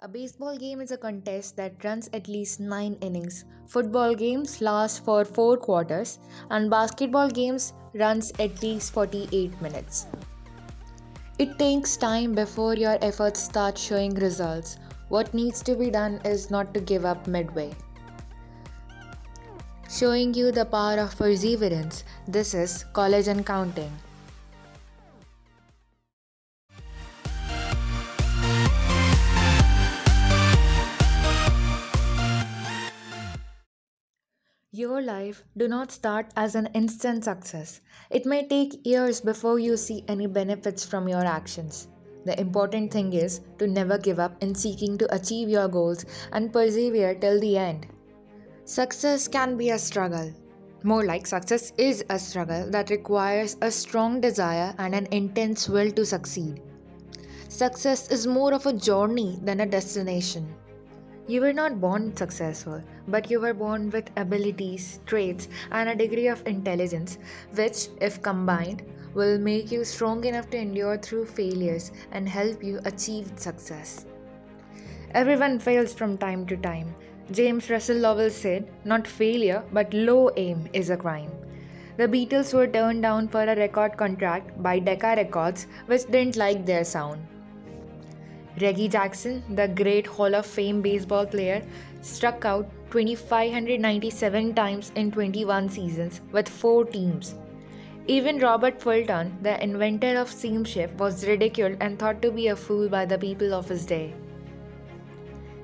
A baseball game is a contest that runs at least 9 innings. Football games last for 4 quarters and basketball games runs at least 48 minutes. It takes time before your efforts start showing results. What needs to be done is not to give up midway. Showing you the power of perseverance. This is College and Counting. Your life do not start as an instant success. It may take years before you see any benefits from your actions. The important thing is to never give up in seeking to achieve your goals and persevere till the end. Success can be a struggle. More like success is a struggle that requires a strong desire and an intense will to succeed. Success is more of a journey than a destination. You were not born successful, but you were born with abilities, traits, and a degree of intelligence which, if combined, will make you strong enough to endure through failures and help you achieve success. Everyone fails from time to time. James Russell Lowell said, Not failure, but low aim is a crime. The Beatles were turned down for a record contract by Decca Records, which didn't like their sound. Reggie Jackson, the great Hall of Fame baseball player, struck out 2,597 times in 21 seasons with four teams. Even Robert Fulton, the inventor of steamship, was ridiculed and thought to be a fool by the people of his day.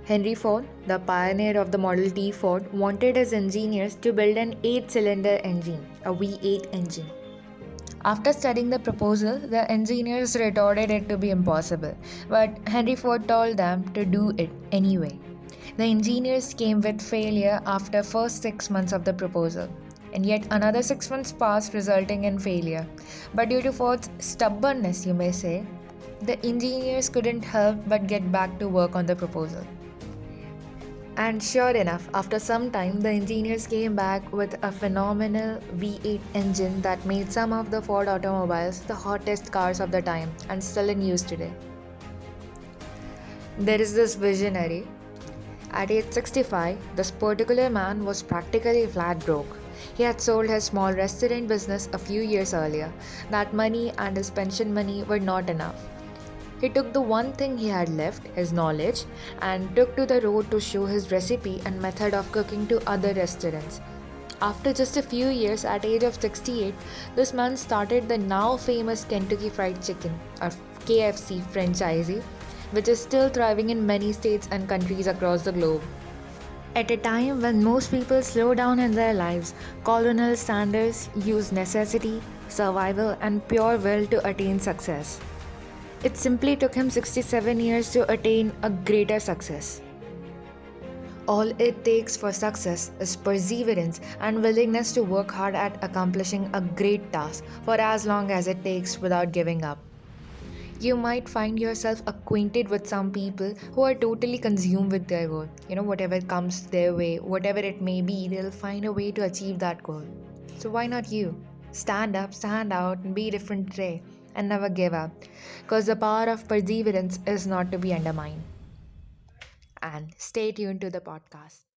Henry Ford, the pioneer of the Model T Ford, wanted his engineers to build an 8 cylinder engine, a V8 engine. After studying the proposal, the engineers retorted it to be impossible, but Henry Ford told them to do it anyway. The engineers came with failure after first 6 months of the proposal, and yet another 6 months passed resulting in failure. But due to Ford's stubbornness, you may say, the engineers couldn't help but get back to work on the proposal. And sure enough, after some time, the engineers came back with a phenomenal V8 engine that made some of the Ford automobiles the hottest cars of the time and still in use today. There is this visionary. At age 65, this particular man was practically flat broke. He had sold his small restaurant business a few years earlier. That money and his pension money were not enough. He took the one thing he had left, his knowledge, and took to the road to show his recipe and method of cooking to other restaurants. After just a few years, at age of 68, this man started the now famous Kentucky Fried Chicken, or KFC franchisee, which is still thriving in many states and countries across the globe. At a time when most people slow down in their lives, Colonel Sanders used necessity, survival, and pure will to attain success. It simply took him 67 years to attain a greater success. All it takes for success is perseverance and willingness to work hard at accomplishing a great task for as long as it takes without giving up. You might find yourself acquainted with some people who are totally consumed with their goal. You know, whatever comes their way, whatever it may be, they'll find a way to achieve that goal. So, why not you? Stand up, stand out, and be different today and never give up because the power of perseverance is not to be undermined. And stay tuned to the podcast.